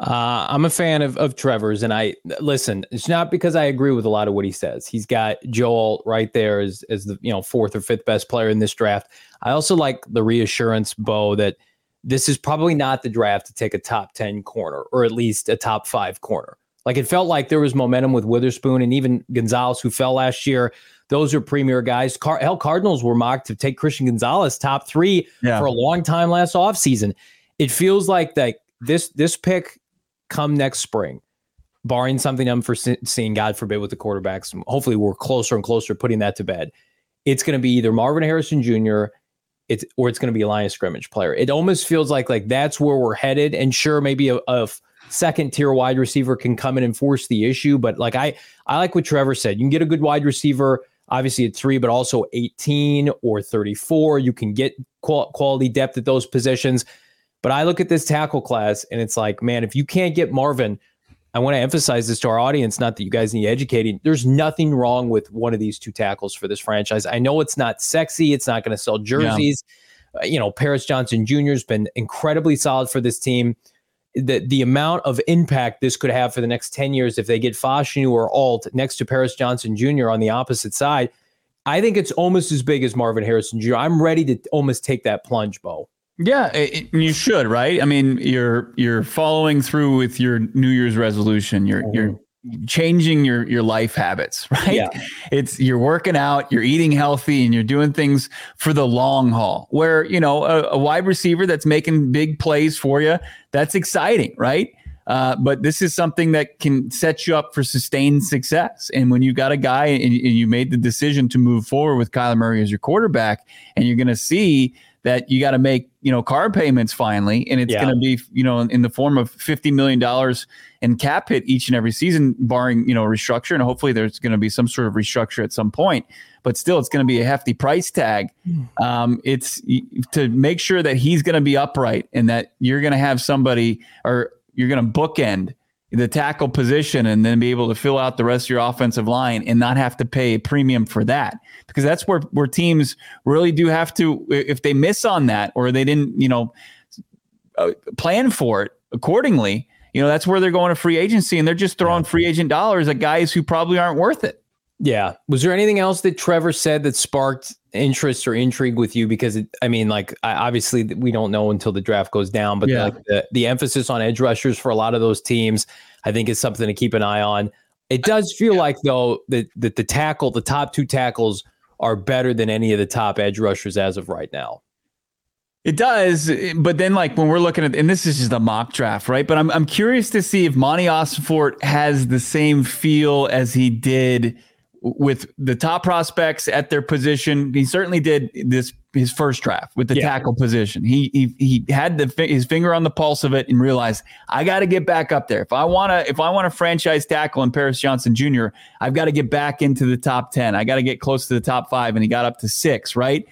Uh, I'm a fan of, of Trevor's, and I listen. It's not because I agree with a lot of what he says. He's got Joe Alt right there as as the you know fourth or fifth best player in this draft. I also like the reassurance, Bo, that this is probably not the draft to take a top ten corner or at least a top five corner. Like it felt like there was momentum with Witherspoon and even Gonzalez, who fell last year. Those are premier guys. Car- Hell, Cardinals were mocked to take Christian Gonzalez top three yeah. for a long time last offseason. It feels like that this this pick come next spring, barring something unforeseen, God forbid, with the quarterbacks, hopefully we're closer and closer putting that to bed. It's going to be either Marvin Harrison Jr. It's or it's going to be a line of scrimmage player. It almost feels like like that's where we're headed. And sure, maybe a, a second tier wide receiver can come in and force the issue. But like I I like what Trevor said. You can get a good wide receiver, obviously at three, but also 18 or 34. You can get quality depth at those positions. But I look at this tackle class and it's like, man, if you can't get Marvin, I want to emphasize this to our audience, not that you guys need educating. There's nothing wrong with one of these two tackles for this franchise. I know it's not sexy, it's not going to sell jerseys. Yeah. Uh, you know, Paris Johnson Jr. has been incredibly solid for this team. The the amount of impact this could have for the next 10 years if they get Fashanu or Alt next to Paris Johnson Jr. on the opposite side, I think it's almost as big as Marvin Harrison Jr. I'm ready to almost take that plunge, Bo. Yeah, it, you should, right? I mean, you're you're following through with your New Year's resolution. You're mm-hmm. you're changing your your life habits, [laughs] right? Yeah. It's you're working out, you're eating healthy, and you're doing things for the long haul. Where you know a, a wide receiver that's making big plays for you, that's exciting, right? Uh, but this is something that can set you up for sustained success. And when you've got a guy and, and you made the decision to move forward with Kyler Murray as your quarterback, and you're going to see that you got to make you know car payments finally and it's yeah. going to be you know in, the form of 50 million dollars in cap hit each and every season barring you know restructure and hopefully there's going to be some sort of restructure at some point but still it's going to be a hefty price tag hmm. um, it's to make sure that he's going to be upright and that you're going to have somebody or you're going to bookend the tackle position and then be able to fill out the rest of your offensive line and not have to pay a premium for that. Because that's where where teams really do have to if they miss on that or they didn't you know uh, plan for it accordingly you know that's where they're going to free agency and they're just throwing free agent dollars at guys who probably aren't worth it. Yeah. Was there anything else that trevor said that sparked interest or intrigue with you because it, I mean, like I, obviously we don't know until the draft goes down, but yeah. like the, the emphasis on edge rushers for a lot of those teams, I think is something to keep an eye on. It does feel yeah. like though that that the tackle, the top two tackles are better than any of the top edge rushers as of right now. It does, but then like when we're looking at, and this is just a mock draft, right? But I'm I'm curious to see if Monti Ossenfort has the same feel as he did with the top prospects at their position. He certainly did this his first draft with the yeah. tackle position. He he he had the his finger on the pulse of it and realized I got to get back up there. If I want to if I want to franchise tackle in Paris Johnson Jr., I've got to get back into the top 10. I got to get close to the top 5 and he got up to 6, right?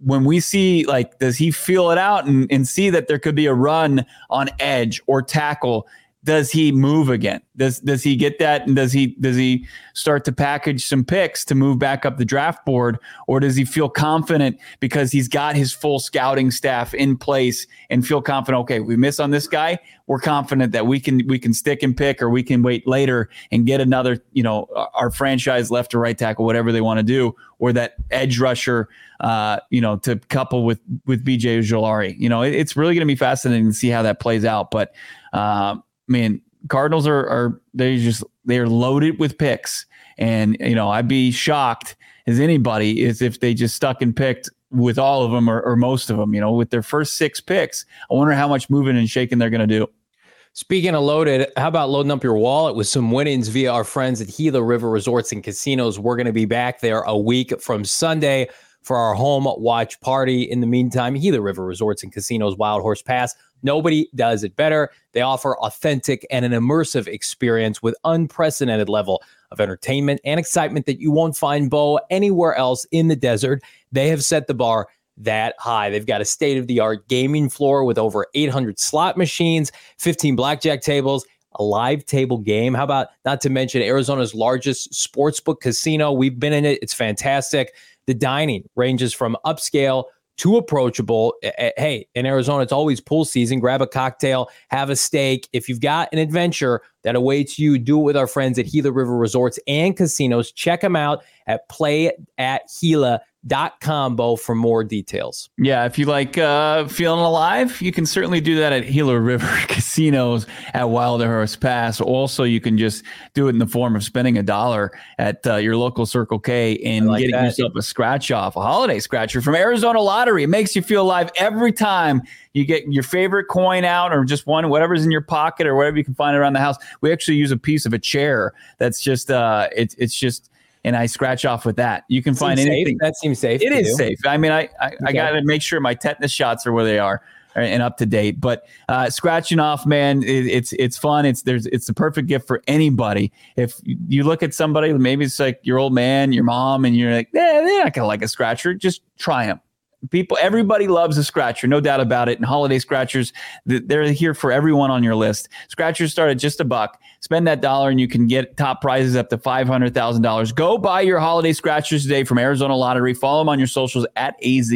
When we see like does he feel it out and, and see that there could be a run on edge or tackle does he move again? Does does he get that? And does he does he start to package some picks to move back up the draft board, or does he feel confident because he's got his full scouting staff in place and feel confident? Okay, we miss on this guy. We're confident that we can we can stick and pick, or we can wait later and get another, you know, our franchise left or right tackle, whatever they want to do, or that edge rusher, uh, you know, to couple with with BJ Ojulari. You know, it, it's really going to be fascinating to see how that plays out, but. Uh, man, Cardinals are are they just they're loaded with picks, and you know I'd be shocked as anybody is if they just stuck and picked with all of them or, or most of them. You know, with their first six picks, I wonder how much moving and shaking they're going to do. Speaking of loaded, how about loading up your wallet with some winnings via our friends at Gila River Resorts and Casinos? We're going to be back there a week from Sunday for our home watch party. In the meantime, Gila River Resorts and Casinos Wild Horse Pass. Nobody does it better. They offer authentic and an immersive experience with unprecedented level of entertainment and excitement that you won't find Bo anywhere else in the desert. They have set the bar that high. They've got a state of the art gaming floor with over 800 slot machines, 15 blackjack tables, a live table game. How about not to mention Arizona's largest sportsbook casino? We've been in it, it's fantastic. The dining ranges from upscale to approachable. Hey, in Arizona, it's always pool season. Grab a cocktail, have a steak. If you've got an adventure that awaits you, do it with our friends at Gila River Resorts and Casinos. Check them out at play at Gila dot combo for more details. Yeah, if you like uh, feeling alive, you can certainly do that at Gila River [laughs] Casinos at Wild Horse Pass. Also, you can just do it in the form of spending a dollar at uh, your local Circle K and like getting that. yourself a scratch off, a holiday scratcher from Arizona Lottery. It makes you feel alive every time you get your favorite coin out or just one, whatever's in your pocket or whatever you can find around the house. We actually use a piece of a chair that's just, uh, it's, it's just, and I scratch off with that. You can find anything. Safe. That seems safe. It is do. safe. I mean, I I, okay. I got to make sure my tetanus shots are where they are and up to date. But uh, scratching off, man, it, it's it's fun. It's there's it's the perfect gift for anybody. If you look at somebody, maybe it's like your old man, your mom, and you're like, yeah, they're not gonna like a scratcher. Just try them people everybody loves a scratcher no doubt about it and holiday scratchers they're here for everyone on your list scratchers start at just a buck spend that dollar and you can get top prizes up to $500000 go buy your holiday scratchers today from arizona lottery follow them on your socials at az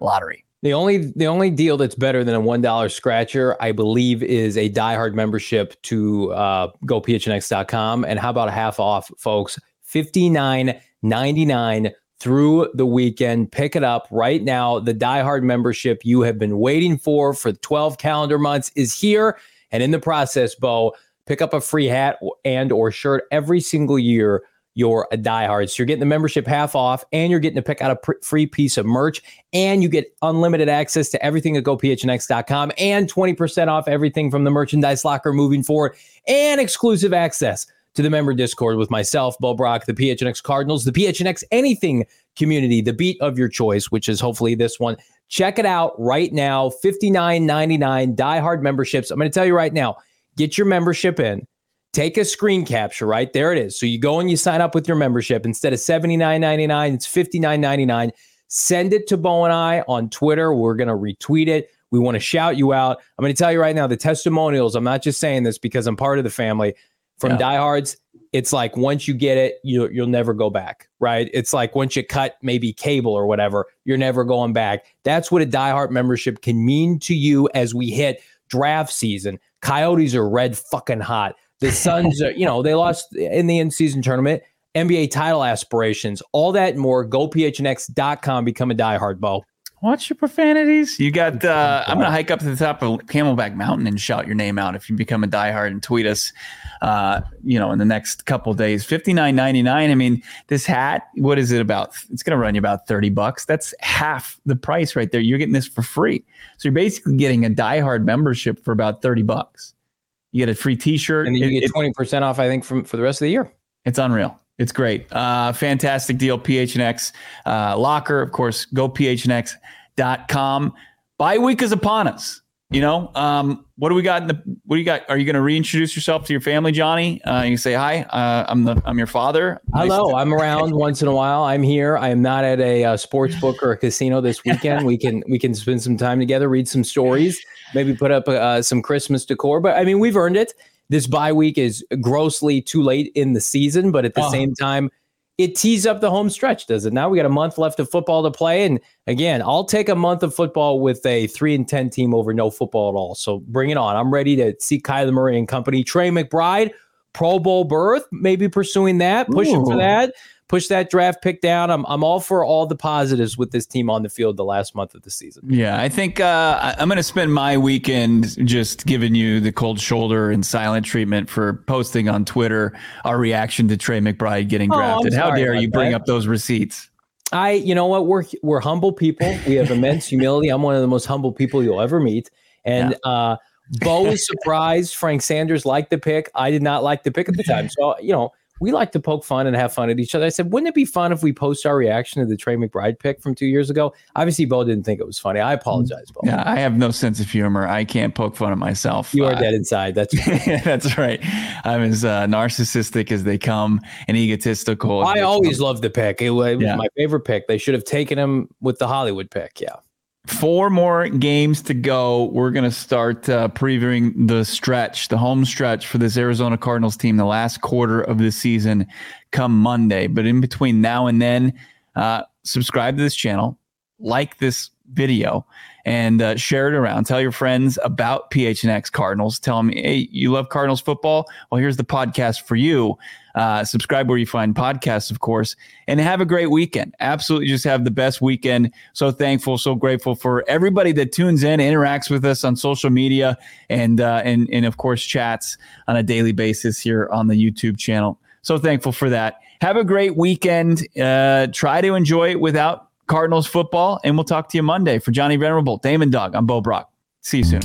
lottery the only the only deal that's better than a one dollar scratcher, I believe, is a diehard membership to uh, gophnx.com. And how about a half off, folks? Fifty nine ninety nine through the weekend. Pick it up right now. The diehard membership you have been waiting for for 12 calendar months is here. And in the process, Bo, pick up a free hat and or shirt every single year you're a diehard. So you're getting the membership half off and you're getting to pick out a pr- free piece of merch and you get unlimited access to everything at gophnx.com and 20% off everything from the merchandise locker moving forward and exclusive access to the member Discord with myself, Bo Brack, the PHNX Cardinals, the PHNX Anything community, the beat of your choice, which is hopefully this one. Check it out right now. $59.99 diehard memberships. I'm going to tell you right now, get your membership in. Take a screen capture, right? There it is. So you go and you sign up with your membership. Instead of $79.99, it's $59.99. Send it to Bo and I on Twitter. We're going to retweet it. We want to shout you out. I'm going to tell you right now the testimonials. I'm not just saying this because I'm part of the family from yeah. diehards it's like once you get it you you'll never go back right it's like once you cut maybe cable or whatever you're never going back that's what a diehard membership can mean to you as we hit draft season coyotes are red fucking hot. The [laughs] suns are you know they lost in the in season tournament nba title aspirations all that and more. Go phnx.com become a diehard bo Watch your profanities. You got. Uh, I'm going to hike up to the top of Camelback Mountain and shout your name out if you become a diehard and tweet us. Uh, you know, in the next couple days, fifty nine ninety nine. I mean, this hat. What is it about? It's going to run you about thirty bucks. That's half the price right there. You're getting this for free. So you're basically getting a diehard membership for about thirty bucks. You get a free T-shirt, and you it, get twenty percent off. I think from for the rest of the year. It's unreal. It's great. Uh, fantastic deal. PHNX uh, locker, of course, go PHNX.com. Bye week is upon us. You know, um, what do we got in the, what do you got? Are you going to reintroduce yourself to your family, Johnny? Uh, you say, hi, uh, I'm the, I'm your father. Nice Hello. To- I'm around [laughs] once in a while. I'm here. I am not at a, a uh, sports book or a casino this weekend. we can, we can spend some time together, read some stories, maybe put up uh, some Christmas decor, but I mean, we've earned it this bye week is grossly too late in the season, but at the oh. same time, it tees up the home stretch, does it? Now we got a month left of football to play, and again, I'll take a month of football with a three and ten team over no football at all. So bring it on! I'm ready to see Kyler Murray and company. Trey McBride, Pro Bowl berth, maybe pursuing that, pushing Ooh. for that push that draft pick down. I'm I'm all for all the positives with this team on the field the last month of the season. Yeah, I think uh, I'm going to spend my weekend just giving you the cold shoulder and silent treatment for posting on Twitter our reaction to Trey McBride getting oh, drafted. How dare you bring up those receipts? I, you know what, we're we're humble people. We have immense humility. I'm one of the most humble people you'll ever meet, and. Yeah. uh Bo was [laughs] surprised. Frank Sanders liked the pick. I did not like the pick at the time. So, you know, we like to poke fun and have fun at each other. I said, wouldn't it be fun if we post our reaction to the Trey McBride pick from two years ago? Obviously, Bo didn't think it was funny. I apologize, Bo. Yeah, I have no sense of humor. I can't poke fun at myself. You are uh, dead inside. That's [laughs] that's right. I'm as uh, narcissistic as they come and egotistical. I always loved the pick. It was, it was yeah. my favorite pick. They should have taken him with the Hollywood pick. Yeah. Four more games to go. We're going to start uh, previewing the stretch, the home stretch for this Arizona Cardinals team, the last quarter of the season come Monday. But in between now and then, uh, subscribe to this channel, like this video, and uh, share it around. Tell your friends about PHNX Cardinals. Tell them, hey, you love Cardinals football? Well, here's the podcast for you. Uh, subscribe where you find podcasts, of course, and have a great weekend. Absolutely just have the best weekend. So thankful, so grateful for everybody that tunes in, interacts with us on social media, and, uh, and, and of course, chats on a daily basis here on the YouTube channel. So thankful for that. Have a great weekend. Uh, try to enjoy it without Cardinals football, and we'll talk to you Monday. For Johnny Venerable, Damon Dog, I'm Bo Brack. See you soon.